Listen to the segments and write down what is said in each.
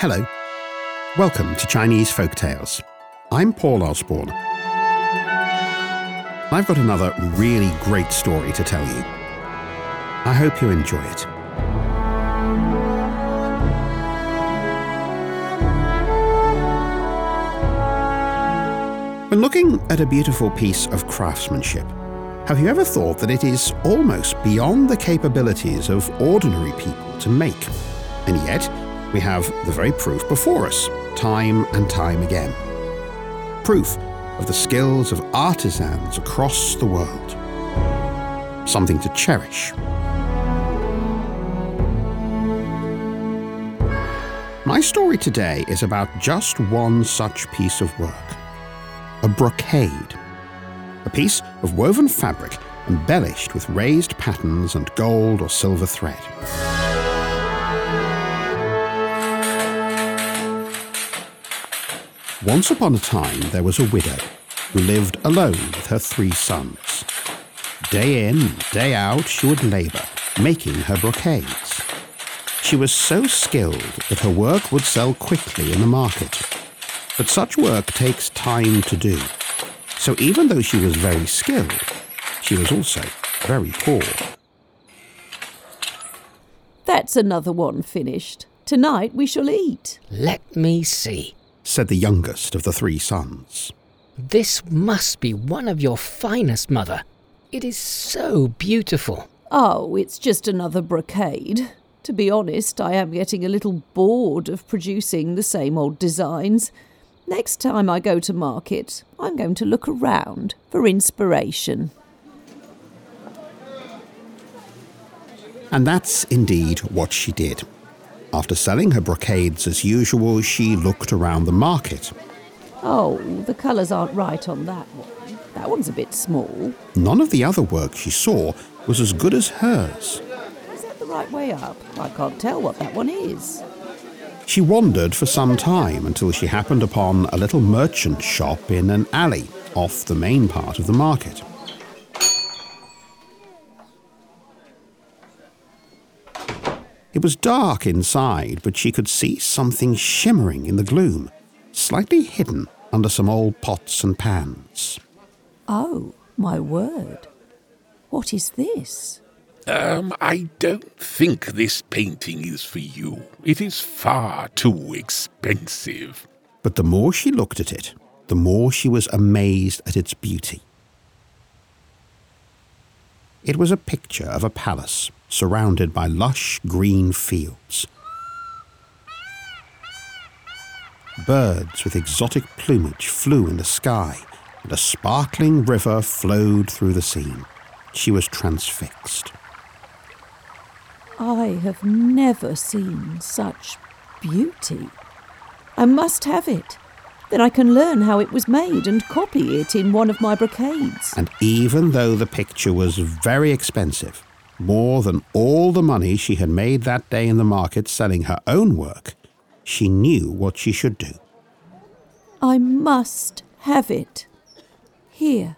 Hello. Welcome to Chinese Folk Tales. I'm Paul Osborne. I've got another really great story to tell you. I hope you enjoy it. When looking at a beautiful piece of craftsmanship, have you ever thought that it is almost beyond the capabilities of ordinary people to make? And yet, we have the very proof before us, time and time again. Proof of the skills of artisans across the world. Something to cherish. My story today is about just one such piece of work a brocade. A piece of woven fabric embellished with raised patterns and gold or silver thread. Once upon a time, there was a widow who lived alone with her three sons. Day in, day out, she would labour, making her brocades. She was so skilled that her work would sell quickly in the market. But such work takes time to do. So even though she was very skilled, she was also very poor. That's another one finished. Tonight we shall eat. Let me see said the youngest of the three sons. This must be one of your finest, mother. It is so beautiful. Oh, it's just another brocade. To be honest, I am getting a little bored of producing the same old designs. Next time I go to market, I'm going to look around for inspiration. And that's indeed what she did. After selling her brocades as usual, she looked around the market. Oh, the colours aren't right on that one. That one's a bit small. None of the other work she saw was as good as hers. Is that the right way up? I can't tell what that one is. She wandered for some time until she happened upon a little merchant shop in an alley off the main part of the market. It was dark inside, but she could see something shimmering in the gloom, slightly hidden under some old pots and pans. Oh, my word. What is this? Um, I don't think this painting is for you. It is far too expensive. But the more she looked at it, the more she was amazed at its beauty. It was a picture of a palace surrounded by lush green fields. Birds with exotic plumage flew in the sky, and a sparkling river flowed through the scene. She was transfixed. I have never seen such beauty. I must have it. Then I can learn how it was made and copy it in one of my brocades. And even though the picture was very expensive, more than all the money she had made that day in the market selling her own work, she knew what she should do. I must have it. Here,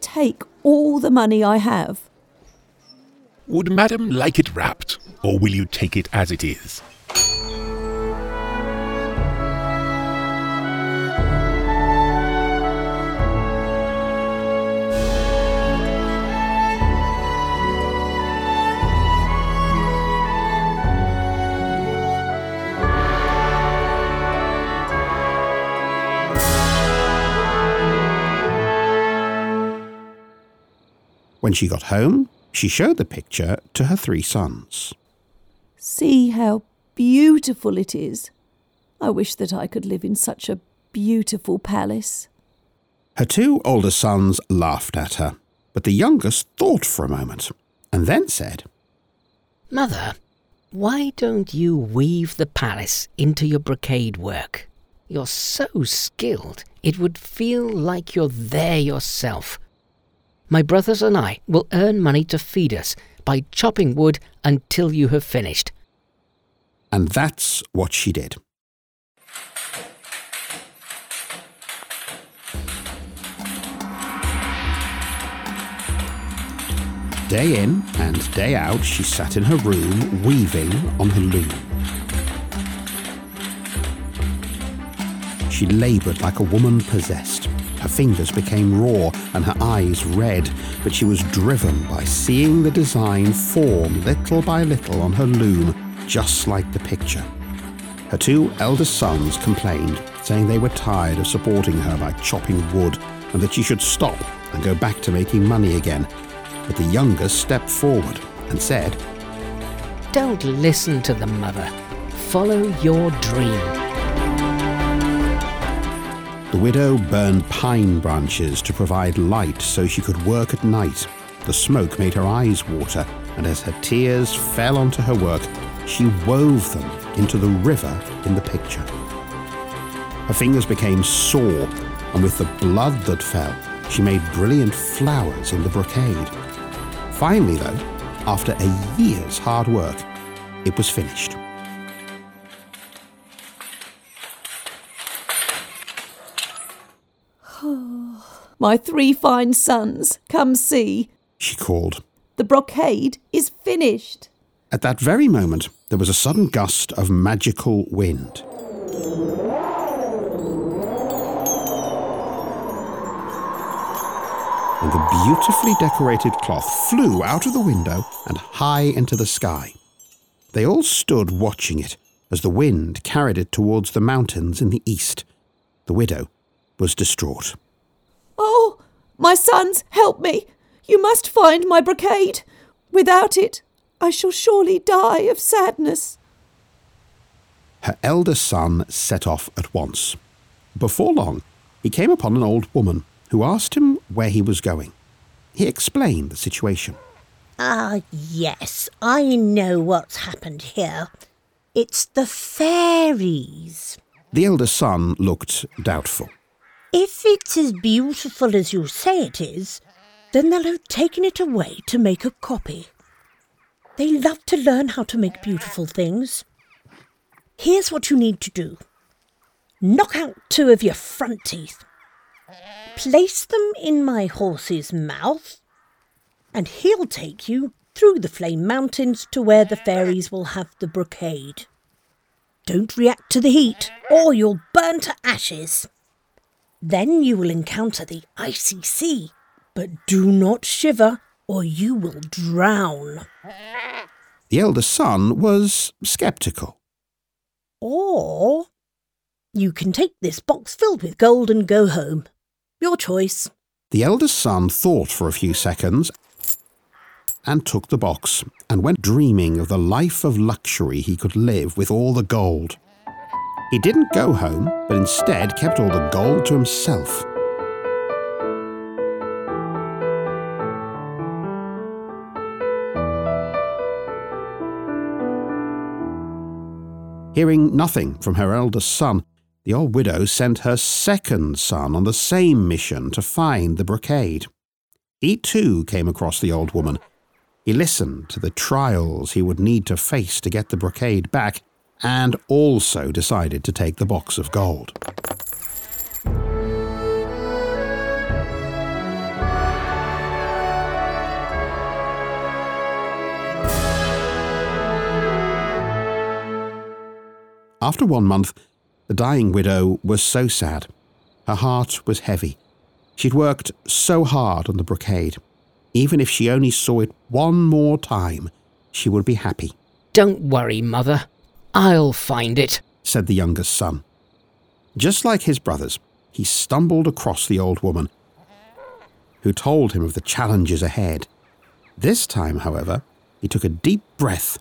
take all the money I have. Would Madam like it wrapped, or will you take it as it is? When she got home, she showed the picture to her three sons. See how beautiful it is. I wish that I could live in such a beautiful palace. Her two older sons laughed at her, but the youngest thought for a moment and then said, Mother, why don't you weave the palace into your brocade work? You're so skilled, it would feel like you're there yourself. My brothers and I will earn money to feed us by chopping wood until you have finished. And that's what she did. Day in and day out, she sat in her room weaving on her loom. She laboured like a woman possessed. Her fingers became raw and her eyes red, but she was driven by seeing the design form little by little on her loom, just like the picture. Her two eldest sons complained, saying they were tired of supporting her by chopping wood and that she should stop and go back to making money again. But the youngest stepped forward and said, Don't listen to the mother. Follow your dream. The widow burned pine branches to provide light so she could work at night. The smoke made her eyes water, and as her tears fell onto her work, she wove them into the river in the picture. Her fingers became sore, and with the blood that fell, she made brilliant flowers in the brocade. Finally, though, after a year's hard work, it was finished. My three fine sons, come see. She called. The brocade is finished. At that very moment, there was a sudden gust of magical wind. And the beautifully decorated cloth flew out of the window and high into the sky. They all stood watching it as the wind carried it towards the mountains in the east. The widow was distraught. My sons, help me! You must find my brocade. Without it, I shall surely die of sadness. Her elder son set off at once. Before long, he came upon an old woman who asked him where he was going. He explained the situation. Ah, yes, I know what's happened here. It's the fairies. The elder son looked doubtful. If it's as beautiful as you say it is, then they'll have taken it away to make a copy. They love to learn how to make beautiful things. Here's what you need to do knock out two of your front teeth, place them in my horse's mouth, and he'll take you through the Flame Mountains to where the fairies will have the brocade. Don't react to the heat, or you'll burn to ashes. Then you will encounter the icy sea, but do not shiver, or you will drown. The elder son was sceptical. Or you can take this box filled with gold and go home. Your choice. The eldest son thought for a few seconds and took the box and went dreaming of the life of luxury he could live with all the gold. He didn't go home, but instead kept all the gold to himself. Hearing nothing from her eldest son, the old widow sent her second son on the same mission to find the brocade. He too came across the old woman. He listened to the trials he would need to face to get the brocade back and also decided to take the box of gold. After one month, the dying widow was so sad. Her heart was heavy. She'd worked so hard on the brocade. Even if she only saw it one more time, she would be happy, Don't worry, mother. I'll find it. said the youngest son. Just like his brothers, he stumbled across the old woman, who told him of the challenges ahead. This time, however, he took a deep breath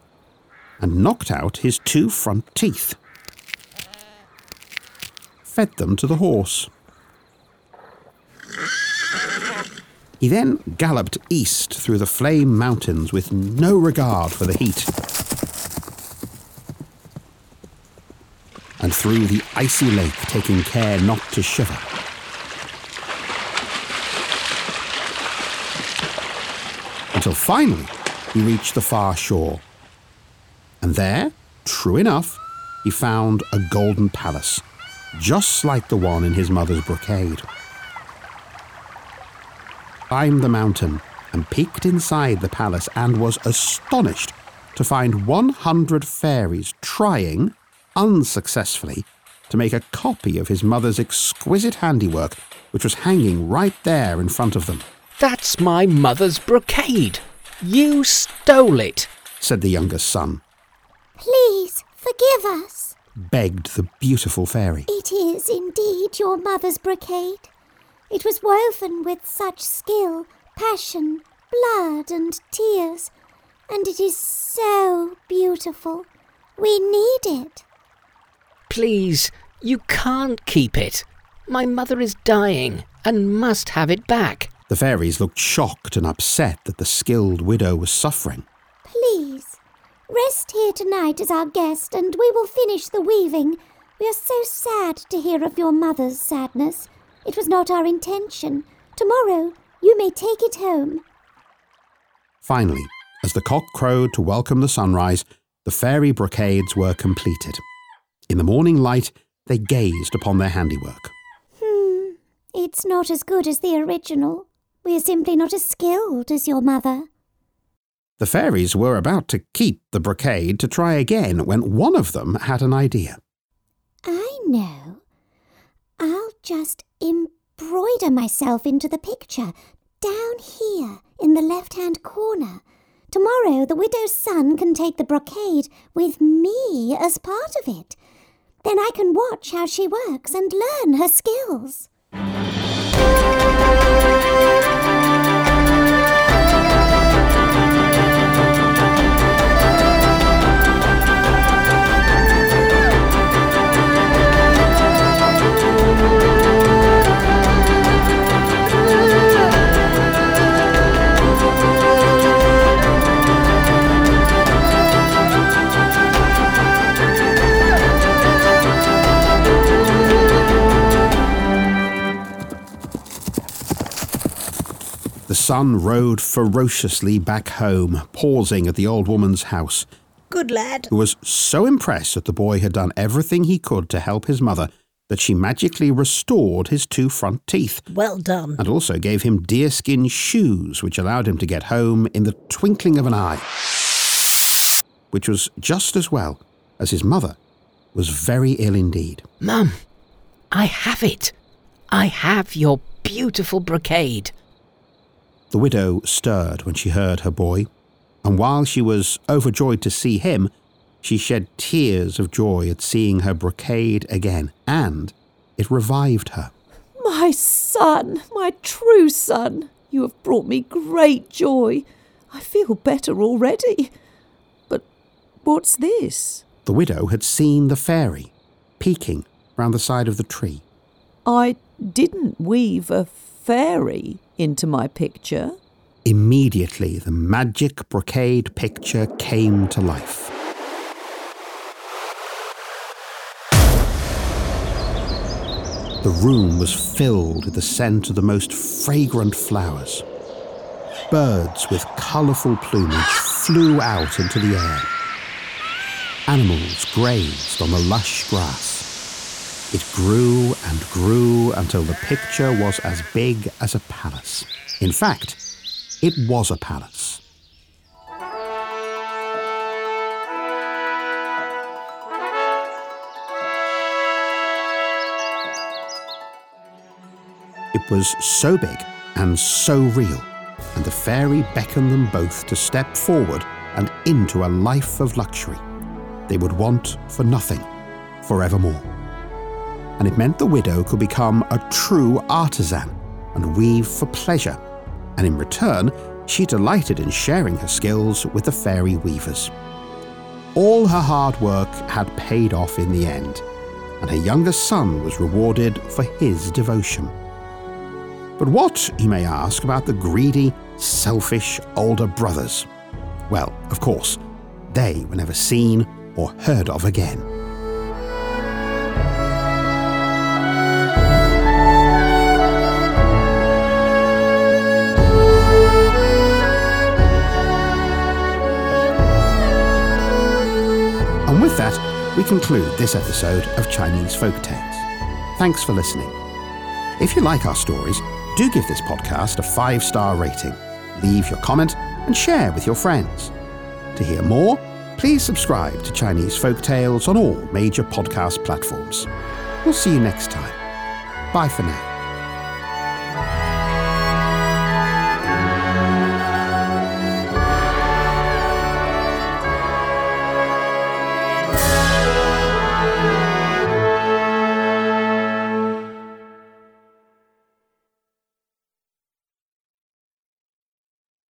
and knocked out his two front teeth. Fed them to the horse. He then galloped east through the flame mountains with no regard for the heat. Through the icy lake, taking care not to shiver. Until finally, he reached the far shore. And there, true enough, he found a golden palace, just like the one in his mother's brocade climbed the mountain and peeked inside the palace and was astonished to find 100 fairies trying, unsuccessfully, to make a copy of his mother's exquisite handiwork, which was hanging right there in front of them. That's my mother's brocade. You stole it. said the youngest son, Please forgive us. begged the beautiful fairy. It is indeed your mother's brocade. It was woven with such skill, passion, blood, and tears, and it is so beautiful. We need it. Please, you can't keep it. My mother is dying and must have it back. The fairies looked shocked and upset that the skilled widow was suffering. Please, rest here tonight as our guest, and we will finish the weaving. We are so sad to hear of your mother's sadness. It was not our intention. Tomorrow you may take it home. Finally, as the cock crowed to welcome the sunrise, the fairy brocades were completed. In the morning light, they gazed upon their handiwork. Hmm, it's not as good as the original. We are simply not as skilled as your mother. The fairies were about to keep the brocade to try again when one of them had an idea. I know. I'll just embroider myself into the picture down here in the left hand corner. Tomorrow the widow's son can take the brocade with me as part of it. Then I can watch how she works and learn her skills. The son rode ferociously back home, pausing at the old woman's house, Good lad. who was so impressed that the boy had done everything he could to help his mother that she magically restored his two front teeth Well done. and also gave him deerskin shoes which allowed him to get home in the twinkling of an eye, which was just as well as his mother was very ill indeed. Mum, I have it. I have your beautiful brocade. The widow stirred when she heard her boy, and while she was overjoyed to see him, she shed tears of joy at seeing her brocade again, and it revived her. My son, my true son, you have brought me great joy. I feel better already. But what's this? The widow had seen the fairy peeking round the side of the tree. I didn't weave a fairy into my picture. Immediately, the magic brocade picture came to life. The room was filled with the scent of the most fragrant flowers. Birds with colourful plumage flew out into the air. Animals grazed on the lush grass. It grew and grew until the picture was as big as a palace. In fact, it was a palace. It was so big and so real, and the fairy beckoned them both to step forward and into a life of luxury. They would want for nothing forevermore. And it meant the widow could become a true artisan and weave for pleasure, and in return, she delighted in sharing her skills with the fairy weavers. All her hard work had paid off in the end, and her youngest son was rewarded for his devotion. But what, you may ask, about the greedy, selfish older brothers? Well, of course, they were never seen or heard of again. We conclude this episode of Chinese Folk Tales. Thanks for listening. If you like our stories, do give this podcast a five star rating, leave your comment, and share with your friends. To hear more, Please subscribe to Chinese Folk Tales on all major podcast platforms. We'll see you next time. Bye for now.